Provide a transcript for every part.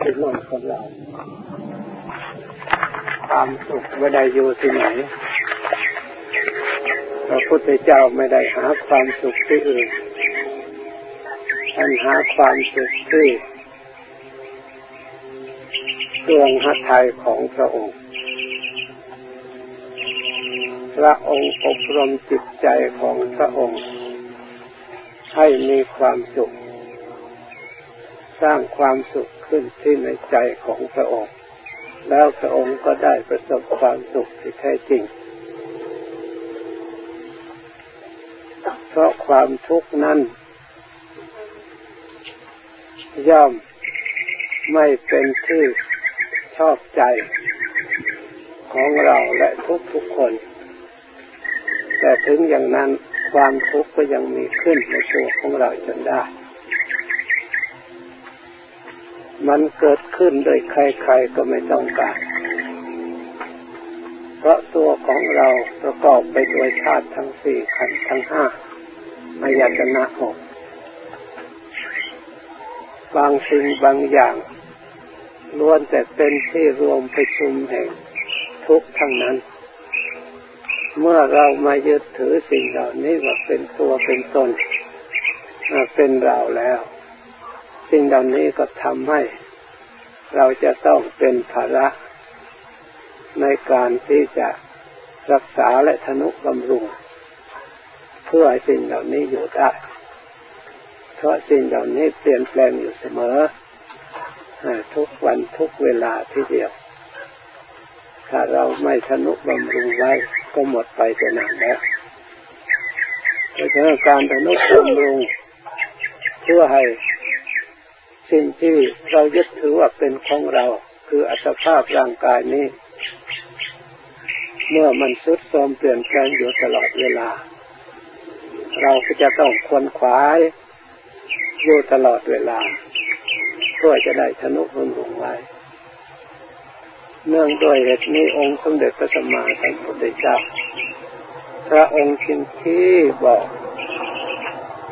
เป็นเรื่องของเรา ความสุขไม่ได้อยู่ที่ไหนพระพุทธเจ้าไม่ได้หาความสุขที่อื่นท่านหาความสุขที่ดวงหัตถยของพระองค์ พระองค์อบรมจิตใจของพระองค์ ให้มีความสุข สร้างความสุข ขึ้นที่ในใจของพระองค์ แล้วพระองค์ก็ได้ประสบความสุขที่แท้จริง เพราะความทุกข์นั้น ย่อมไม่เป็นที่ชอบใจของเราและทุกทุกคน แต่ถึงอย่างนั้นความทุกข์ก็ยังมีขึ้นในตัวของเราจนได้ มันเกิดขึ้นโดยใครๆก็ไม่ต้องการ เพราะตัวของเราประกอบไปด้วยธาตุทั้งสี่ขันธ์ทั้งห้าอายตนะหกบางสิ่งบางอย่างล้วนแต่เป็นที่รวมประชุมแห่งทุกทั้งนั้น เมื่อเรามายึดถือสิ่งเหล่านี้ว่าเป็นตัวเป็นตนเป็นเราแล้ว สิ่งเหล่านี้ก็ทำให้ เราจะต้องเป็นภาระในการที่จะรักษาและทนุบำรุง เพื่อสิ่งเหล่านี้อยู่ได้ เพราะสิ่งเหล่านี้เปลี่ยนแปลงอยู่เสมอ ทุกวันทุกเวลาทีเดียว ถ้าเราไม่ทนุบำรุงไว้ก็หมดไปจะนานแล้วเพราะฉะนั้นการทนุบำรุงเพื่อให้ สิ่งที่เรายึดถือว่าเป็นของเรา คืออัตภาพร่างกายนี้ เมื่อมันสุดโทรมเปลี่ยนแปลงอยู่ตลอดเวลา เราก็จะต้องควนขวายอยู่ตลอดเวลาเพื่อจะได้ทนุบำรุงไว้เนื่องด้วยเหตุนี้องค์สมเด็จพระสัมมาสัมพุทธเจ้าพระองค์คินที่บอก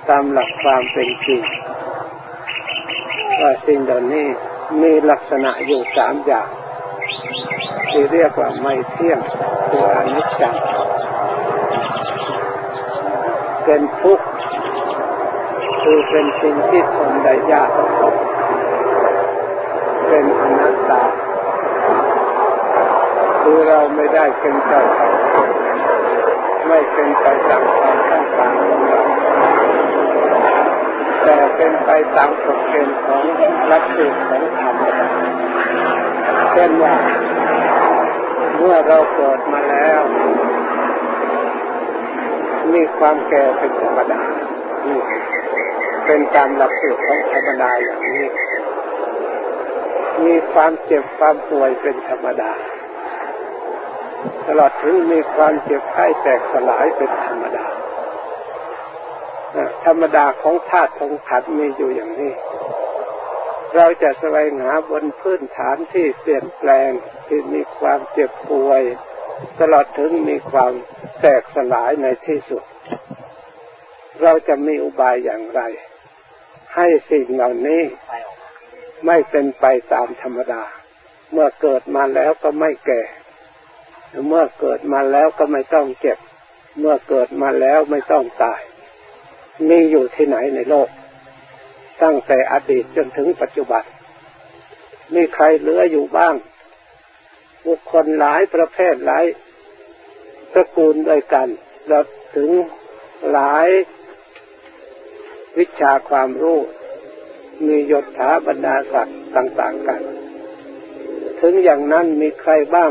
ตามหลักความเป็นจริง ว่าสิ่งเหล่านี้มีลักษณะอยู่สามอย่างที่เรียกว่าไม่เที่ยงคืออนิจจังเป็นทุกข์คือเป็นสิ่งที่ทนได้ยากเป็นอนัตตาคือเราไม่ได้เป็นใจไม่เป็นไปตามความต้องการของเรา แต่เป็นไปตามกฎเกณฑ์ของลัทธิของธรรมเช่นว่าเมื่อเราเกิดมาแล้ว มีความแก่เป็นธรรมดาเป็นตามหลักสูตรของธรรมดาอย่างนี้ มีความเจ็บความป่วยเป็นธรรมดา ตลอดถึงมีความเจ็บไข้แตกสลายเป็นธรรมดา ธรรมดาของธาตุของขันมีอยู่อย่างนี้ เราจะแสวงหาบนพื้นฐานที่เปลี่ยนแปลงที่มีความเจ็บป่วย ตลอดถึงมีความแตกสลายในที่สุด เราจะมีอุบายอย่างไร ให้สิ่งเหล่านี้ไม่เป็นไปตามธรรมดา เมื่อเกิดมาแล้วก็ไม่แก่ เมื่อเกิดมาแล้วก็ไม่ต้องเจ็บ เมื่อเกิดมาแล้วไม่ต้องตาย มีอยู่ที่ไหนในโลก ตั้งแต่อดีตจนถึงปัจจุบัน มีใครเหลืออยู่บ้าง บุคคลหลายประเภทหลายตระกูลด้วยกันเราถึงหลายวิชาความรู้ มียศถาบรรดาศักดิ์ต่าง ๆกัน ถึงอย่างนั้นมีใครบ้าง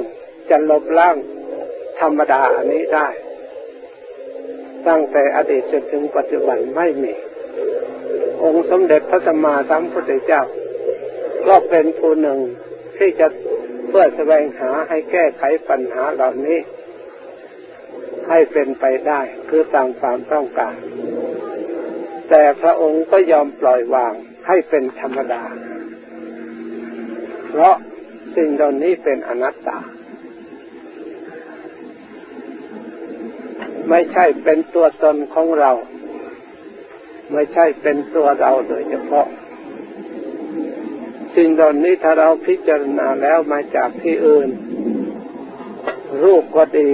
จะลบล้างธรรมดาอันนี้ได้ ตั้งแต่อดีตจนถึงปัจจุบันไม่มี องค์สมเด็จพระสัมมาสัมพุทธเจ้า ก็เป็นผู้หนึ่งที่จะเพื่อแสวงหาให้แก้ไขปัญหาเหล่านี้ ให้เป็นไปได้คือตามความต้องการ แต่พระองค์ก็ยอมปล่อยวางให้เป็นธรรมดา เพราะสิ่งเหล่านี้เป็นอนัตตา ไม่ใช่เป็นตัวตนของเรา ไม่ใช่เป็นตัวเราโดยเฉพาะสิ่งเหล่านี้ถ้าเราพิจารณาแล้วมาจากที่อื่น รูปก็ดี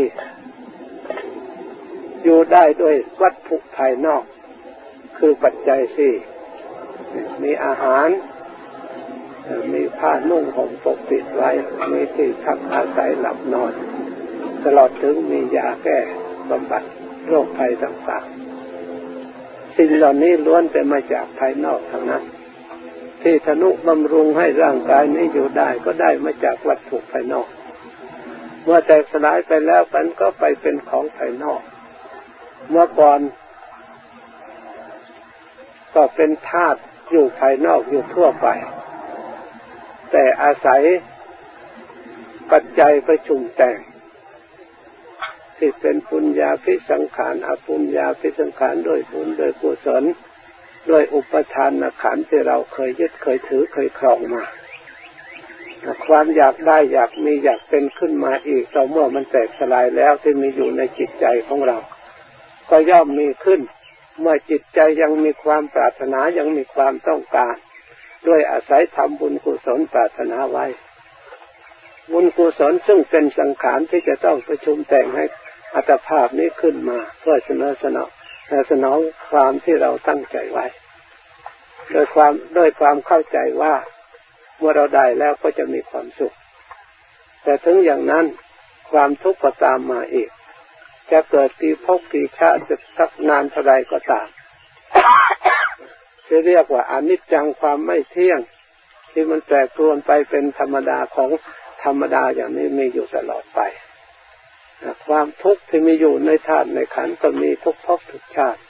อยู่ได้ด้วยวัตถุภายนอก คือปัจจัยสี่มีอาหาร มีผ้านุ่งห่มปกปิดไว้ มีที่พักอาศัยหลับนอน ตลอดถึงมียาแก้ บำบัดโรคภัยต่างๆ สิ่งเหล่านี้ล้วนแต่มาจากภายนอกทั้งนั้น ที่ธนุบำรุงให้ร่างกายนี้อยู่ได้ก็ได้มาจากวัตถุภายนอก เมื่อแตกสลายไปแล้วมันก็ไปเป็นของภายนอก เมื่อก่อน ก็เป็นธาตุอยู่ภายนอกอยู่ทั่วไป แต่อาศัยปัจจัยประชุมแต่ง ที่เป็นปุญญาพิสังขารอปุญญาพิสังขารโดยบุญโดยกุศลโดยอุปทานขันที่เราเคยยึดเคยถือเคยครองมาความอยากได้อยากมีอยากเป็นขึ้นมาอีกต่อเมื่อมันแตกสลายแล้วที่มีอยู่ในจิตใจของเรา ก็ย่อมมีขึ้น เมื่อจิตใจยังมีความปรารถนายังมีความต้องการ ด้วยอาศัยทำบุญกุศลปรารถนาไว้ บุญกุศลซึ่งเป็นสังขารที่จะต้องประชุมแต่งให้ อัตภาพนี้ขึ้นมาเพื่อเสนอสนองสนองความที่เราตั้งใจไว้โดยความโดยความเข้าใจว่าเมื่อเราได้แล้วก็จะมีความสุข แต่ถึงอย่างนั้นความทุกข์ก็ตามมาอีก จะเกิดปีพกปีชาจะสักนานเท่าใดก็ตามจะเรียกว่าอนิจจังความไม่เที่ยง ที่มันแปรปรวนไปเป็นธรรมดาของธรรมดาอย่างนี้มีอยู่ตลอดไป ความทุกข์ที่มีอยู่ในธาตุในขันก็มีทุกภพทุกชาติ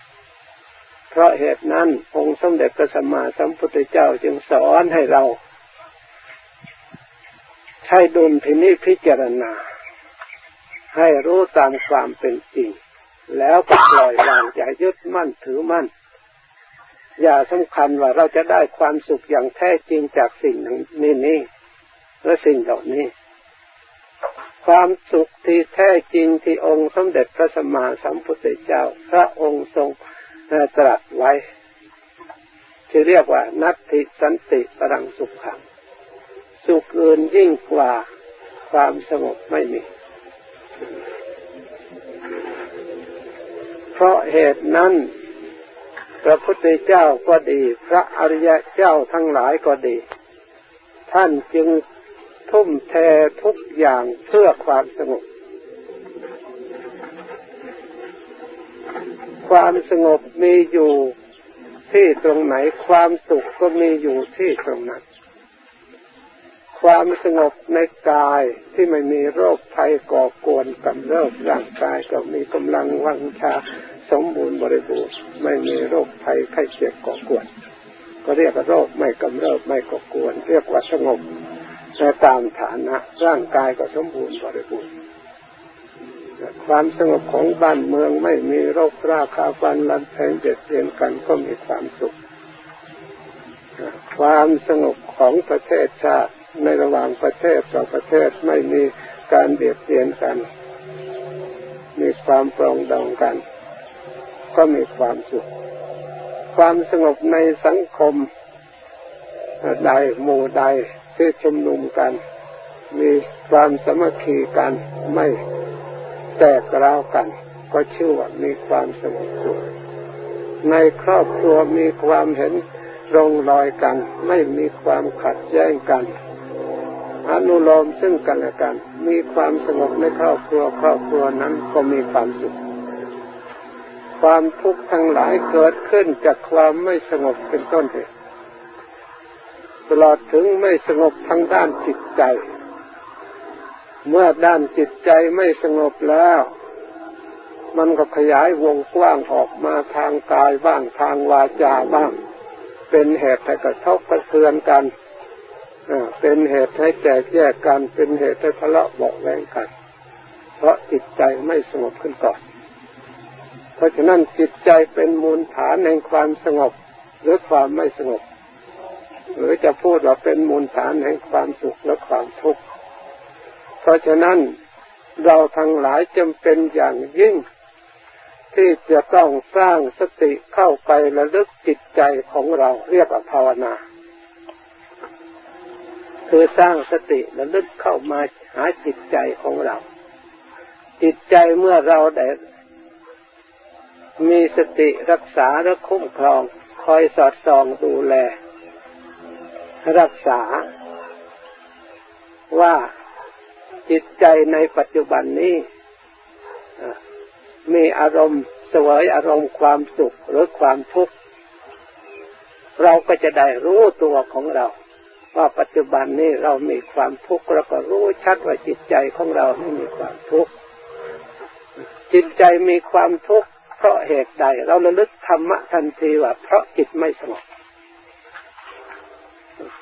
เพราะเหตุนั้นองค์สมเด็จพระสัมมาสัมพุทธเจ้าจึงสอนให้เรา ใช้ดุลพินิจพิจารณา ให้รู้ตามความเป็นจริง แล้วก็ปล่อยวางอย่ายึดมั่นถือมั่น อย่าสำคัญว่าเราจะได้ความสุขอย่างแท้จริงจากสิ่งนี้นี้และสิ่งเหล่านี้ ความสุขที่แท้จริงที่องค์สมเด็จพระสัมมาสัมพุทธเจ้า พระองค์ทรงตรัสไว้ที่เรียกว่า นัตติสันติปรังสุขขัง สุขอื่นยิ่งกว่าความสงบไม่มี เพราะเหตุนั้นพระพุทธเจ้าก็ดี พระอริยเจ้าทั้งหลายก็ดี ท่านจึง ทุ่มเททุกอย่างเพื่อความสงบ ความสงบมีอยู่ที่ตรงไหน ความสุขก็มีอยู่ที่ตรงนั้น ความสงบในกายที่ไม่มีโรคภัยก่อกวนกำเริบร่างกายก็มีกำลังวังชาสมบูรณ์บริบูรณ์ไม่มีโรคภัยไข้เจ็บก่อกวน ก็เรียกว่าโรคไม่กำเริบไม่ก่อกวน เรียกว่าสงบ แต่ตามฐานะร่างกายก็สมบูรณ์บริบูรณ์ความสงบของบ้านเมืองไม่มีโรคราคาฟันรันแทงเด็ดเรียนกันก็มีความสุข ความสงบของประเทศชาติในระหว่างประเทศต่อประเทศไม่มีการเบียดเบียนกัน มีความปรองดองกัน ก็มีความสุข ความสงบในสังคมใดหมู่ใด ที่ชุมนุมกัน มีความสมัคคีกันไม่แตกร้าวกัน ก็ชื่อว่ามีความสงบสุขในครอบครัวมีความเห็นรงรอยกัน ไม่มีความขัดแย้งกันอนุโลมซึ่งกันและกัน มีความสงบในครอบครัวครอบครัวนั้นก็มีความสุข ความทุกข์ทั้งหลายเกิดขึ้นจากความไม่สงบเป็นต้นเหตุ ตลอดถึงไม่สงบทางด้านจิตใจ เมื่อด้านจิตใจไม่สงบแล้ว มันก็ขยายวงกว้างออกมาทางกายบ้างทางวาจาบ้าง เป็นเหตุให้กระทบกระเทือนกันเป็นเหตุให้แตกแยกกัน เป็นเหตุให้ทะเลาะเบาแวงกัน เพราะจิตใจไม่สงบขึ้นก่อน เพราะฉะนั้นจิตใจเป็นมูลฐานแห่งความสงบหรือความไม่สงบ หรือจะพูดว่าเป็นมูลฐานแห่งความสุขและความทุกข์เพราะฉะนั้นเราทั้งหลายจำเป็นอย่างยิ่ง ที่จะต้องสร้างสติเข้าไประลึกจิตใจของเราเรียกว่าภาวนา คือสร้างสติระลึกเข้ามาหาจิตใจของเรา จิตใจเมื่อเราได้มีสติรักษาและคุ้มครอง คอยสอดส่องดูแล รักษาว่าจิตใจในปัจจุบันนี้มีอารมณ์สวยอารมณ์ความสุขหรือความทุกข์เราก็จะได้รู้ตัวของเรา ว่าปัจจุบันนี้เรามีความทุกข์เราก็รู้ชัดว่าจิตใจของเราไม่มีความทุกข์จิตใจมีความทุกข์เพราะเหตุใด เราระลึกธรรมะทันทีว่าเพราะจิตไม่สงบ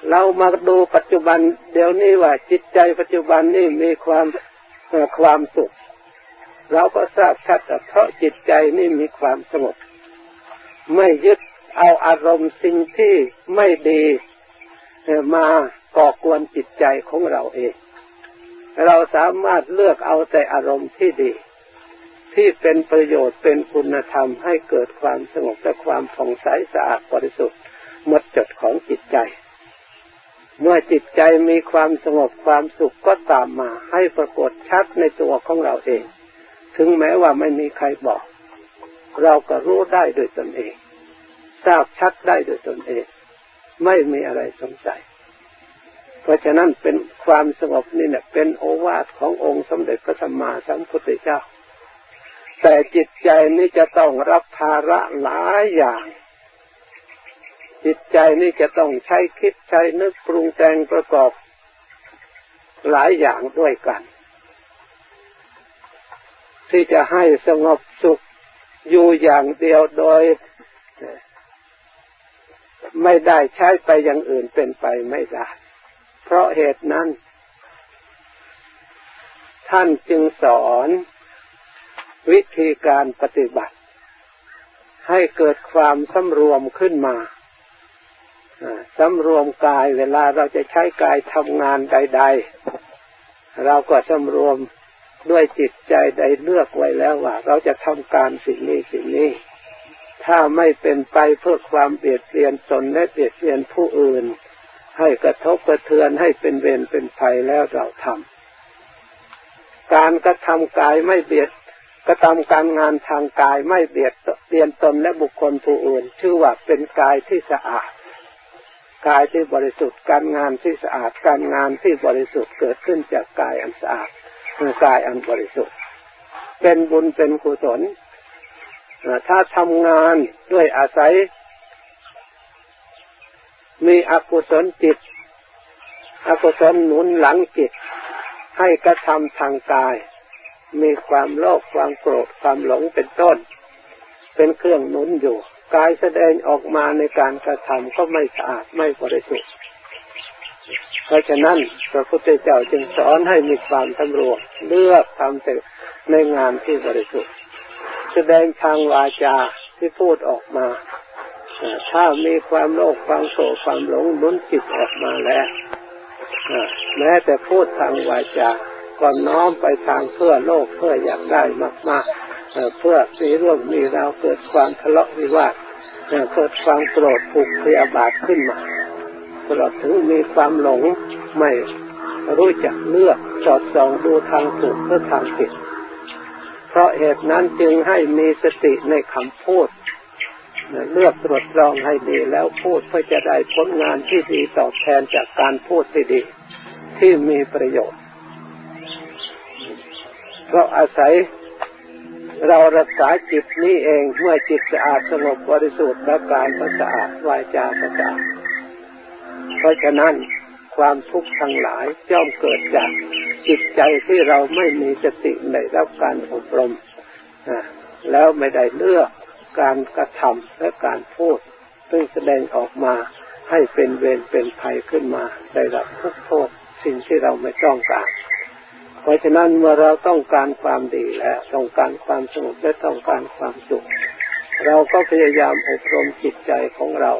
เรามาดูปัจจุบัน เดี๋ยวนี้ว่าจิตใจปัจจุบันนี้มีความความสุข เราก็ทราบชัดว่เพราะจิตใจนี่มีความสงบไม่ยึดเอาอารมณ์สิ่งที่ไม่ดีมาก่อกวนจิตใจของเราเอง เราสามารถเลือกเอาแต่อารมณ์ที่ดี ที่เป็นประโยชน์เป็นคุณธรรมให้เกิดความสงบและความผ่องใสสะอาดบริสุทธิ์หมดจดของจิตใจ เมื่อจิตใจมีความสงบความสุขก็ตามมาให้ปรากฏชัดในตัวของเราเอง ถึงแม้ว่าไม่มีใครบอก เราก็รู้ได้โดยตนเอง ทราบชัดได้โดยตนเอง ไม่มีอะไรสงสัย เพราะฉะนั้นเป็นความสงบนี่เนี่ยเป็นโอวาทขององค์สมเด็จพระสัมมาสัมพุทธเจ้า แต่จิตใจนี่จะต้องรับภาระหลายอย่าง จิตใจนี่จะต้องใช้คิดใช้นึกปรุงแต่งประกอบหลายอย่างด้วยกัน ที่จะให้สงบสุขอยู่อย่างเดียวโดย ไม่ได้ใช้ไปอย่างอื่นเป็นไปไม่ได้ เพราะเหตุนั้น ท่านจึงสอนวิธีการปฏิบัติ ให้เกิดความสำรวมขึ้นมา สำรวมกายเวลาเราจะใช้กายทำงานใด ๆ เราก็สำรวมด้วยจิตใจใดเลือกไว้แล้วว่า เราจะทำการสิ่งนี้สิ่งนี้ ถ้าไม่เป็นไปเพื่อความเบียดเบียนตนและเบียดเบียนผู้อื่น ให้กระทบกระเทือนให้เป็นเวรเป็นภัยแล้วเราทำการกระทำกายไม่เบียดกระทำการงานทางกายไม่เบียดเบียนตนและบุคคลผู้อื่น ชื่อว่าเป็นกายที่สะอาด กายที่บริสุทธิ์ การงานที่สะอาด การงานที่บริสุทธิ์เกิดขึ้นจากกายอันสะอาดคือกายอันบริสุทธิ์ เป็นบุญเป็นกุศลถ้าทำงานด้วยอาศัย มีอกุศลจิต อกุศลหนุนหลังจิต ให้กระทำทางกาย มีความโลภความโกรธความหลงเป็นต้น เป็นเครื่องหนุนอยู่ กายแสดงออกมาในการกระทำก็ไม่สะอาดไม่บริสุทธิ์เพราะฉะนั้นพระพุทธเจ้าจึงสอนให้มีความทำรวมเลือกทำแต่ในงานที่บริสุทธิ์ แสดงทางวาจาที่พูดออกมา ถ้ามีความโลภความโศกความหลงนุนจิตออกมาแล้วแม้แต่พูดทางวาจาก็น้อมไปทางเพื่อโลกเพื่ออยากได้มากๆ เพื่อสีร่วมมีเราเกิดความทะเลาะวิวาทเกิดความโกรธผูกพยาบาทขึ้นมาตลอดถึงมีความหลงไม่รู้จักเลือกสอดส่องดูทางถูกเพื่อทางผิด เพราะเหตุนั้นจึงให้มีสติในคำพูด เลือกตรวจรองให้ดีแล้วพูดเพื่อจะได้ผลงานที่ดีตอบแทนจากการพูดที่ดี ที่มีประโยชน์ เพราะอาศัย เรารักษาจิตนี้เองเมื่อจิตสะอาดสงบบริสุทธิ์และกายก็สะอาดวาจาก็สะอาดเพราะฉะนั้นความทุกข์ทั้งหลายย่อมเกิดจากจิตใจที่เราไม่มีสติในรับการอบรมแล้วไม่ได้เลือกการกระทำและการพูด ซึ่งแสดงออกมาให้เป็นเวรเป็นภัยขึ้นมา ได้รับทุกโทษสิ่งที่เราไม่ต้องการ เพราะฉะนั้นเมื่อเราต้องการความดีและต้องการความสงบและต้องการความสุข เราก็พยายามอบรมจิตใจของเรา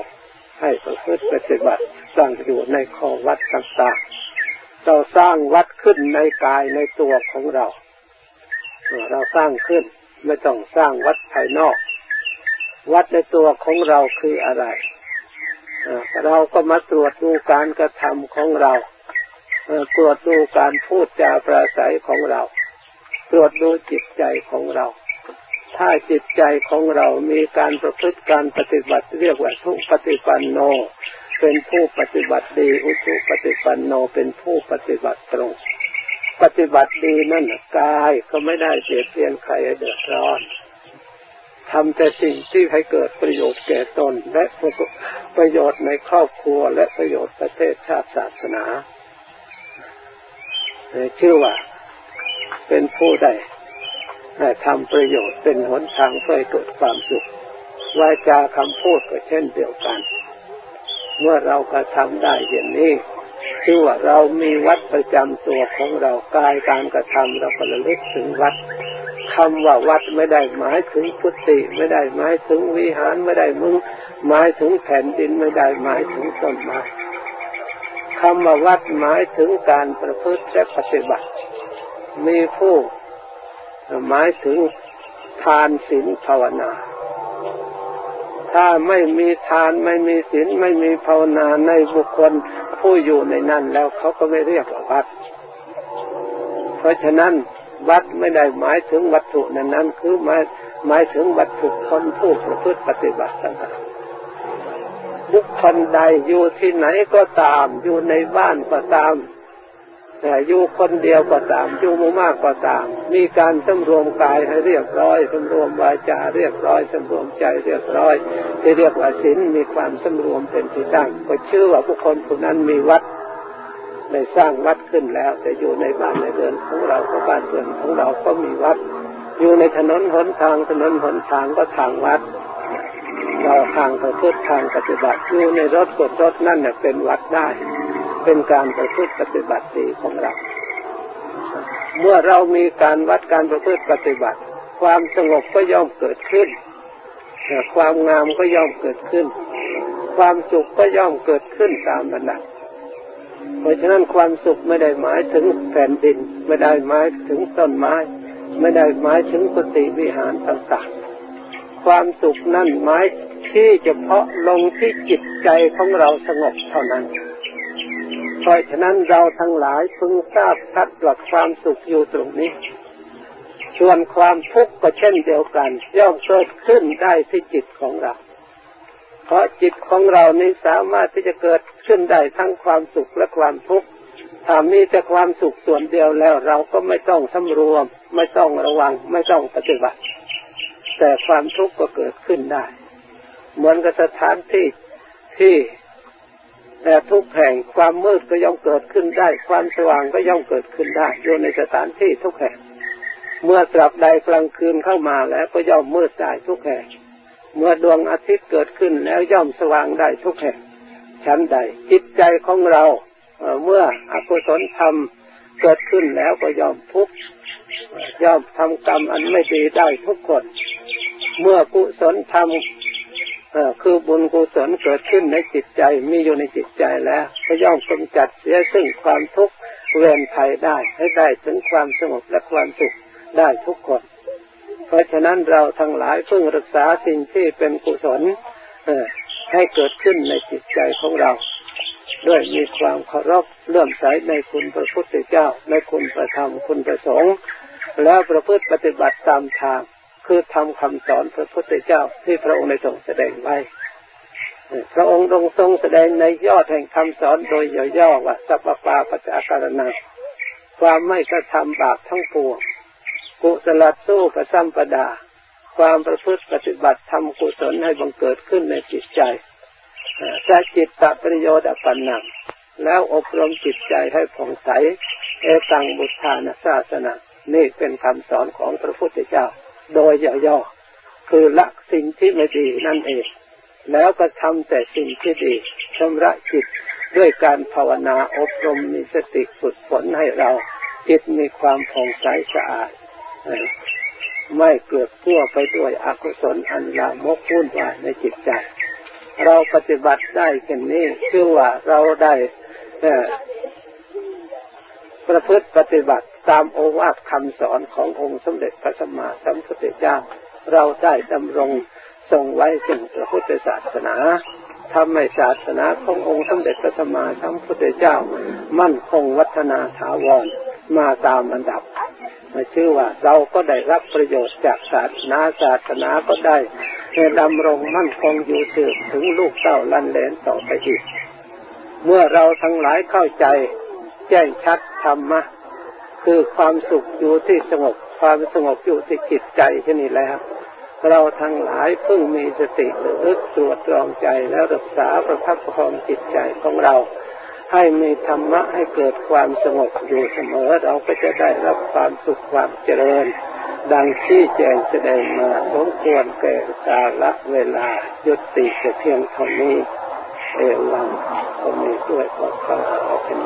ให้ประพฤติปฏิบัติตั้งอยู่ในข้อวัดต่างๆเราสร้างวัดขึ้นในกายในตัวของเรา เราสร้างขึ้นไม่ต้องสร้างวัดภายนอก วัดในตัวของเราคืออะไรเราก็มาตรวจดูการกระทำของเรา ตรวจดูการพูดจาปราศัยของเรา ตรวจดูจิตใจของเรา ถ้าจิตใจของเรามีการประพฤติการปฏิบัติเรียกว่าทุปฏิปันโน เป็นผู้ปฏิบัติดีอุชุปฏิปันโนเป็นผู้ปฏิบัติตรง ปฏิบัติดีนั่นกายก็ไม่ได้เสียเพียนใครเดือดร้อนทำแต่สิ่งที่ให้เกิดประโยชน์แก่ตน และประโยชน์ในครอบครัวและประโยชน์ประเทศชาติศาสนา ชื่อว่าเป็นผู้ใดทำประโยชน์เป็นหนทางเพื่อเกิดความสุขวาจาคำพูดก็เช่นเดียวกัน เมื่อเรากระทำได้อย่างนี้ชื่อว่าเรามีวัดประจำตัวของเรากายการกระทำเราก็ระลึกถึงวัดคำว่าวัดไม่ได้หมายถึงพุทธิไม่ได้หมายถึงวิหารไม่ได้มึงหมายถึงแผ่นดินไม่ได้หมายถึงต้นไม้ คำว่าวัดหมายถึงการประพฤติและปฏิบัติ มีผู้หมายถึงทานศีลภาวนา ถ้าไม่มีทานไม่มีศีลไม่มีภาวนาในบุคคลผู้อยู่ในนั้นแล้วเขาก็ไม่เรียกว่าวัด เพราะฉะนั้นวัดไม่ได้หมายถึงวัตถุนั้นนั้นคือหมายหมายถึงวัตถุคนผู้ประพฤติปฏิบัติต่างๆ บุคคลใดอยู่ที่ไหนก็ตาม อยู่ในบ้านก็ตามแต่อยู่คนเดียวก็ตามอยู่มู่มากก็ตาม มีการสำรวมกายให้เรียบร้อยสำรวมวาจาเรียบร้อยสำรวมใจเรียบร้อยที่เรียกว่าศีลมีความสำรวมเป็นที่ตั้งก็ชื่อว่าบุคคลผู้นั้นมีวัดได้สร้างวัดขึ้นแล้ว แต่อยู่ในบ้านในเรือนของเราก็บ้านเรือนของเราก็มีวัด อยู่ในถนนหนทางถนนหนทางก็ทางวัด เราทางประพฤติทางปฏิบัติอยู่ในรถกดรถนั่นเนี่ยเป็นวัดได้ เป็นการประพฤติปฏิบัติดีของเรา เมื่อเรามีการวัดการประพฤติปฏิบัติ ความสงบก็ย่อมเกิดขึ้น ความงามก็ย่อมเกิดขึ้น ความสุขก็ย่อมเกิดขึ้นตามบันดัเพราะฉะนั้นความสุขไม่ได้หมายถึงแผ่นดิน ไม่ได้หมายถึงต้นไม้ ไม่ได้หมายถึงกุฏิวิหารต่างๆ ความสุขนั่นหมายที่เฉพาะลงที่จิตใจของเราสงบเท่านั้น เพราะฉะนั้นเราทั้งหลายพึงทราบชัดว่าความสุขอยู่ตรงนี้ ส่วนความทุกข์ก็เช่นเดียวกัน ย่อมเกิดขึ้นได้ที่จิตของเรา เพราะจิตของเรานี้สามารถที่จะเกิดขึ้นได้ทั้งความสุขและความทุกข์ถ้ามีแต่ความสุขส่วนเดียวแล้ว เราก็ไม่ต้องสำรวม ไม่ต้องระวัง ไม่ต้องปฏิบัติ แต่ความทุกข์ก็เกิดขึ้นได้ เหมือนกับสถานที่ที่แต่ทุกแห่งความมืดก็ย่อมเกิดขึ้นได้ ความสว่างก็ย่อมเกิดขึ้นได้อยู่ในสถานที่ทุกแห่ง เมื่อตราบใดกลางคืนเข้ามาแล้วก็ย่อมมืดได้ทุกแห่ง เมื่อดวงอาทิตย์เกิดขึ้นแล้วย่อมสว่างได้ทุกแห่ง ชั้นใด จิตใจของเราเมื่ออกุศลธรรมเกิดขึ้นแล้วก็ย่อมทุกข์ย่อมทำกรรมอันไม่ดีได้ทุกคน เมื่อกุศลธรรมคือบุญกุศลเกิดขึ้นในจิตใจมีอยู่ในจิตใจแล้วก็ย่อมกำจัดเสียซึ่งความทุกข์เวรภัยได้ให้ได้ถึงความสงบและความสุขได้ทุกคน เพราะฉะนั้นเราทั้งหลายเพิ่งรักษาสิ่งที่เป็นกุศลให้เกิดขึ้นในจิตใจของเรา ด้วยมีความเคารพเลื่อมใสในคุณพระพุทธเจ้าในคุณพระธรรมคุณพระสงฆ์แล้วประพฤติปฏิบัติตามทาง คือทำคำสอนพระพุทธเจ้าที่พระองค์ได้ทรงแสดงไว้ พระองค์ทรงแสดงในยอดแห่งคำสอนโดยย่อๆว่าสัพพะปัจจาการณะความไม่กระทำบาปทั้งปวงกุศลสู้กับสัมปดา ความประพฤติปฏิบัติทำกุศลให้บังเกิดขึ้นในจิตใจจะจิตตประโยชน์ปัญญาแล้วอบรมจิตใจให้ผ่องใสเอตังบุทานาศาสนานี่เป็นคำสอนของพระพุทธเจ้า โดยย่อๆคือละสิ่งที่ไม่ดีนั่นเอง แล้วก็ทำแต่สิ่งที่ดีชำระจิตด้วยการภาวนาอบรมมีสติฝึกฝนให้เรา จิตมีความผ่องใสสะอาด ไม่เกิดทั่วไปด้วยอกุศลอันลามกวุ่นวายในจิตใจ เราปฏิบัติได้เช่นนี้ชื่อว่าเราได้ประพฤติปฏิบัติ ตามโอวาทคำสอนขององค์สมเด็จพระสัมมาสัมพุทธเจ้า เราได้ดำรงทรงไว้ซึ่งพระพุทธศาสนาทำให้ศาสนาขององค์สมเด็จพระสัมมาสัมพุทธเจ้า มั่นคงวัฒนาถาวรมาตามอันดับชื่อว่าเราก็ได้รับประโยชน์จากศาสนาศาสนาก็ได้ดำรงมั่นคงอยู่สืบถึงลูกเต้าลันเลนต่อไปอีก เมื่อเราทั้งหลายเข้าใจ แจ้งชัดธรรมะ คือความสุขอยู่ที่สงบ ความสงบอยู่ที่จิตใจแค่นี้แล้วเราทั้งหลายเพิ่งมีสติรึกตรวจตรองใจแล้วรักษาประทับประคองจิตใจของเรา ให้มีธรรมะให้เกิดความสงบอยู่เสมอ เราก็จะได้รับความสุขความเจริญ ดังที่แจงแสดงมาสมควรแก่กาลเวลายุติเพียงเท่านี้ เอวังก็มีด้วยขอขอเป็น